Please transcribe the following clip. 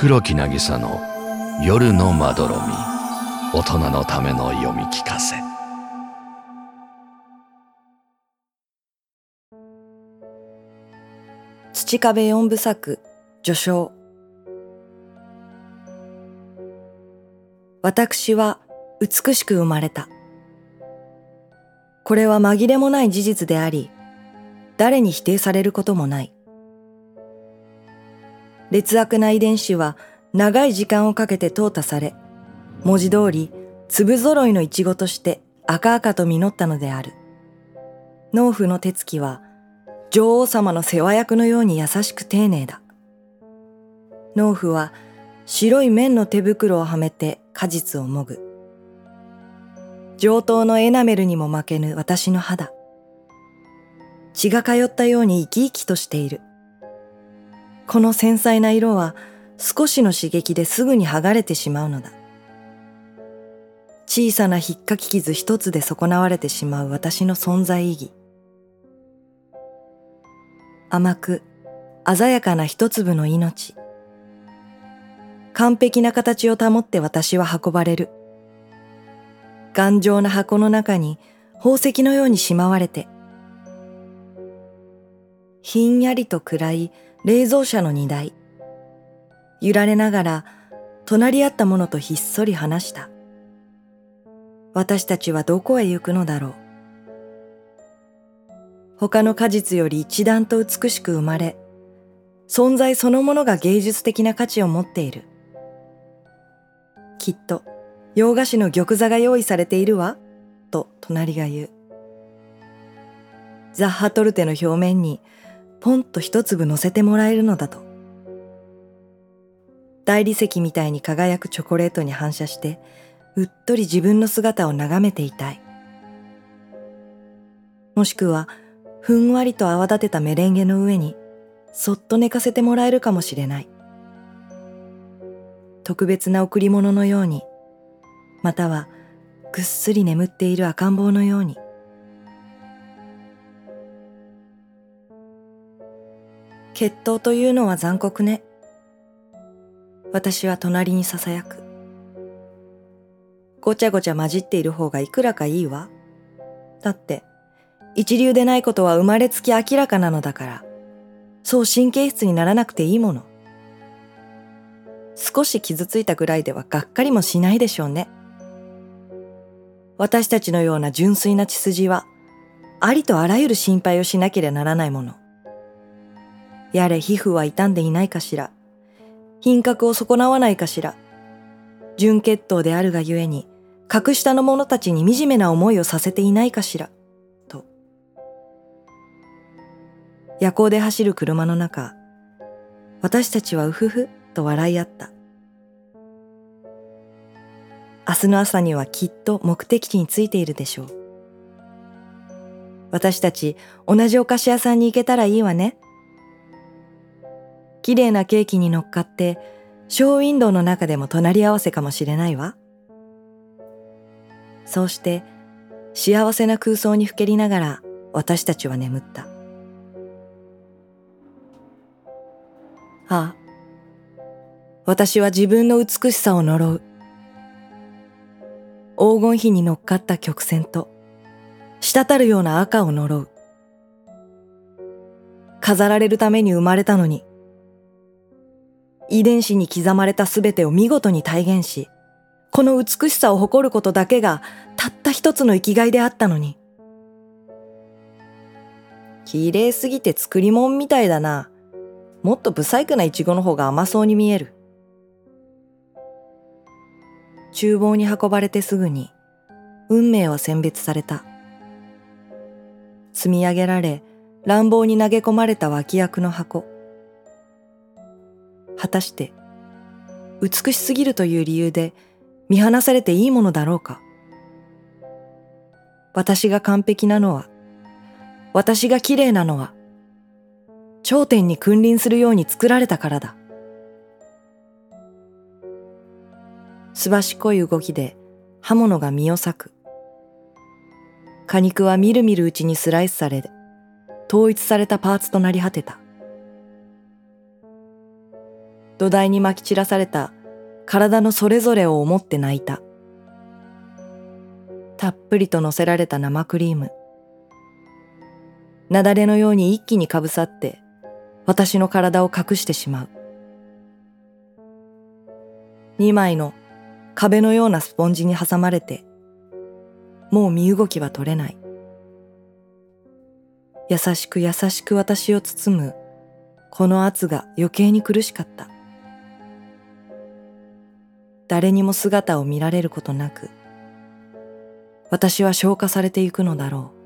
黒木渚の夜のまどろみ大人のための読み聞かせ土壁四部作序章私は美しく生まれた。これは紛れもない事実であり、誰に否定されることもない。劣悪な遺伝子は長い時間をかけて淘汰され、文字通り粒揃いのイチゴとして赤々と実ったのである。農夫の手つきは女王様の世話役のように優しく丁寧だ。農夫は白い綿の手袋をはめて果実をもぐ。上等のエナメルにも負けぬ私の肌。血が通ったように生き生きとしている。この繊細な色は少しの刺激ですぐに剥がれてしまうのだ。小さな引っかき傷一つで損なわれてしまう私の存在意義。甘く鮮やかな一粒の命。完璧な形を保って私は運ばれる。頑丈な箱の中に宝石のようにしまわれて、ひんやりと暗い冷蔵車の荷台。揺られながら隣り合ったものとひっそり話した。私たちはどこへ行くのだろう。他の果実より一段と美しく生まれ、存在そのものが芸術的な価値を持っている。きっと、洋菓子の玉座が用意されているわ、と隣が言う。ザッハトルテの表面にポンと一粒乗せてもらえるのだと。大理石みたいに輝くチョコレートに反射して、うっとり自分の姿を眺めていたい。もしくは、ふんわりと泡立てたメレンゲの上に、そっと寝かせてもらえるかもしれない。特別な贈り物のように、またはぐっすり眠っている赤ん坊のように。決闘というのは残酷ね。私は隣に囁く。ごちゃごちゃ混じっている方がいくらかいいわ。だって、一流でないことは生まれつき明らかなのだから、そう神経質にならなくていいもの。少し傷ついたぐらいではがっかりもしないでしょうね。私たちのような純粋な血筋は、ありとあらゆる心配をしなければならないもの。やれ皮膚は傷んでいないかしら。品格を損なわないかしら。純血統であるがゆえに、格下の者たちに惨めな思いをさせていないかしら。と。夜行で走る車の中、私たちはうふふと笑い合った。明日の朝にはきっと目的地に着いているでしょう。私たち同じお菓子屋さんに行けたらいいわね。綺麗なケーキに乗っかって、ショーウィンドウの中でも隣り合わせかもしれないわ。そうして、幸せな空想にふけりながら私たちは眠った。ああ、私は自分の美しさを呪う。黄金比に乗っかった曲線と、滴るような赤を呪う。飾られるために生まれたのに、遺伝子に刻まれた全てを見事に体現し、この美しさを誇ることだけがたった一つの生きがいであったのに。綺麗すぎて作り物みたいだな。もっと不細工なイチゴの方が甘そうに見える。厨房に運ばれてすぐに、運命は選別された。積み上げられ、乱暴に投げ込まれた脇役の箱。果たして美しすぎるという理由で見放されていいものだろうか？私が完璧なのは私が綺麗なのは頂点に君臨するように作られたからだ。すばしこい動きで刃物が身を裂く。果肉はみるみるうちにスライスされ統一されたパーツとなり果てた。土台に撒き散らされた体のそれぞれを思って泣いた。たっぷりと乗せられた生クリーム。雪崩のように一気にかぶさって私の体を隠してしまう。二枚の壁のようなスポンジに挟まれて、もう身動きは取れない。優しく優しく私を包む、この圧が余計に苦しかった。誰にも姿を見られることなく、私は消化されていくのだろう。